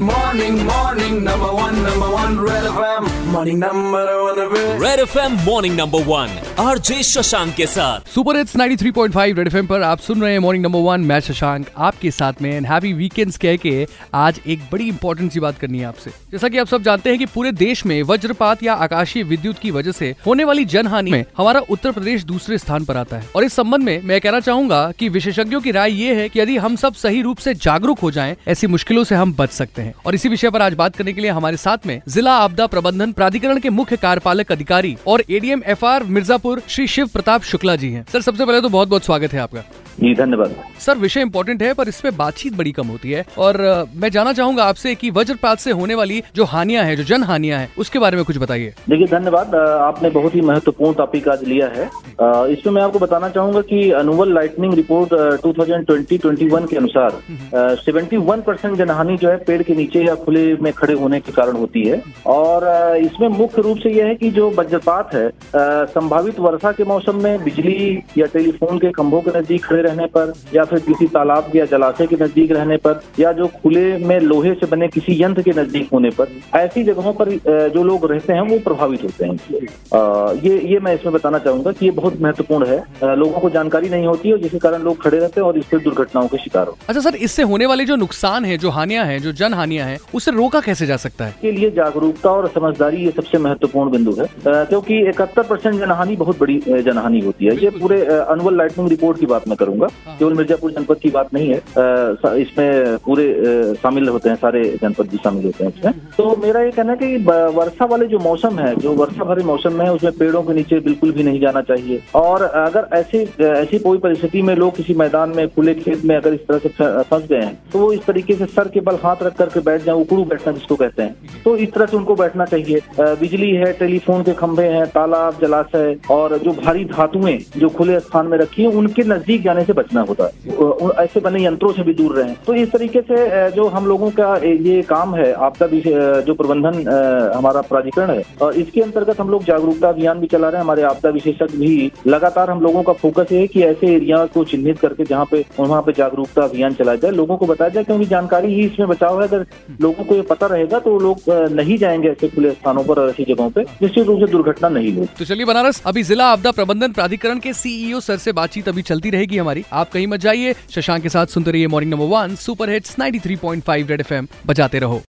Morning, morning, number one, number one, Red FM. Morning, number one, Red FM, morning, number one. RJ Shashank के साथ। Super hits 93.5 red पर आप सुन रहे हैं morning number one मैं शशांक आपके साथ में एंड हैप्पी वीकेंड्स कह के आज एक बड़ी इंपॉर्टेंट सी बात करनी है आपसे। जैसा कि आप सब जानते हैं कि पूरे देश में वज्रपात या आकाशीय विद्युत की वजह से होने वाली जनहानि में हमारा उत्तर प्रदेश दूसरे स्थान पर आता है। और इस संबंध में मैं कहना चाहूँगा की विशेषज्ञों की राय ये है की यदि हम सब सही रूप ऐसी जागरूक हो जाए, ऐसी मुश्किलों ऐसी हम बच सकते हैं। और इसी विषय आरोप आज बात करने के लिए हमारे साथ में जिला आपदा प्रबंधन प्राधिकरण के मुख्य कार्यपालक अधिकारी और एडीएम एफ़ मिर्जापुर श्री शिव प्रताप शुक्ला जी हैं। सर सबसे पहले तो बहुत बहुत स्वागत है आपका। जी धन्यवाद। सर विषय इम्पोर्टेंट है पर इस पे बातचीत बड़ी कम होती है। और मैं जानना चाहूँगा आपसे कि वज्रपात से होने वाली जो हानियाँ हैं जो जन हानियाँ हैं उसके बारे में कुछ बताइए। देखिए धन्यवाद। आपने बहुत ही महत्वपूर्ण टॉपिक आज लिया है। इसमें मैं आपको बताना चाहूँगा कि अनुअल लाइटनिंग रिपोर्ट 2020-21 के अनुसार सेवेंटी वन परसेंट जनहानि जो है पेड़ के नीचे या खुले में खड़े होने के कारण होती है। और इसमें मुख्य रूप से यह है कि जो वज्रपात है संभावित वर्षा के मौसम में बिजली या टेलीफोन के खंभों के नज़दीक खड़े रहने पर या फिर किसी तालाब या जलाशय के नज़दीक रहने पर या जो खुले में लोहे से बने किसी यंत्र के नज़दीक होने पर, ऐसी जगहों पर जो लोग रहते हैं वो प्रभावित होते हैं। ये ये मैं इसमें बताना चाहूँगा कि ये बहुत महत्वपूर्ण है। लोगों को जानकारी नहीं होती है जिसके कारण लोग खड़े रहते हैं और इससे दुर्घटनाओं के शिकार हो। अच्छा सर इससे होने वाले जो नुकसान है जो हानियाँ हैं जो जन हानियाँ हैं उसे रोका कैसे जा सकता है? इसके लिए जागरूकता और समझदारी ये सबसे महत्वपूर्ण बिंदु है। क्योंकि इकहत्तर परसेंट जनहानि बहुत बड़ी जनहानि होती है। ये पूरे अनुअल लाइटनिंग रिपोर्ट की बात मैं करूँगा। केवल मिर्जापुर जनपद की बात नहीं है। इसमें पूरे शामिल होते हैं सारे जनपद भी शामिल होते हैं इसमें। तो मेरा ये कहना है कि वर्षा वाले जो मौसम है जो वर्षा भरे मौसम में उसमें पेड़ों के नीचे बिल्कुल भी नहीं जाना चाहिए। और अगर ऐसी ऐसी कोई परिस्थिति में लोग किसी मैदान में, खुले खेत में अगर इस तरह से फंस गए हैं तो वो इस तरीके से सर के बल हाथ रख करके बैठ जाए उकड़ू बैठना जिसको कहते हैं। तो इस तरह से उनको बैठना चाहिए। बिजली है, टेलीफोन के खंभे हैं, तालाब, जलाशय, और जो भारी धातुएँ जो खुले स्थान में रखी है, उनके नज़दीक जाने से बचना होता है। ऐसे बने यंत्रों से भी दूर रहें। तो इस तरीके से जो हम लोगों का ये काम है, आपका भी जो प्रबंधन हमारा प्राधिकरण है इसके अंतर्गत हम लोग जागरूकता अभियान भी चला रहे हैं। हमारे आपदा विशेषज्ञ भी लगातार हम लोगों का फोकस है कि ऐसे एरिया को चिन्हित करके जहाँ पे, वहाँ पे जागरूकता अभियान चलाया जाए। लोगों को बताया जाए क्योंकि जानकारी ही इसमें बचाव है। अगर लोगों को ये पता रहेगा तो लोग नहीं जाएँगे ऐसे खुले स्थानों पर ऐसी जगहों पे। निश्चित रूप से दुर्घटना नहीं होगी। तो चलिए बनारस, अभी जिला आपदा प्रबंधन प्राधिकरण के सीईओ सर से बातचीत अभी चलती रहेगी हमारी। आप कहीं मत जाइए। शशांक के साथ सुनते रहिए morning number one super hits 93.5 red FM बजाते रहो।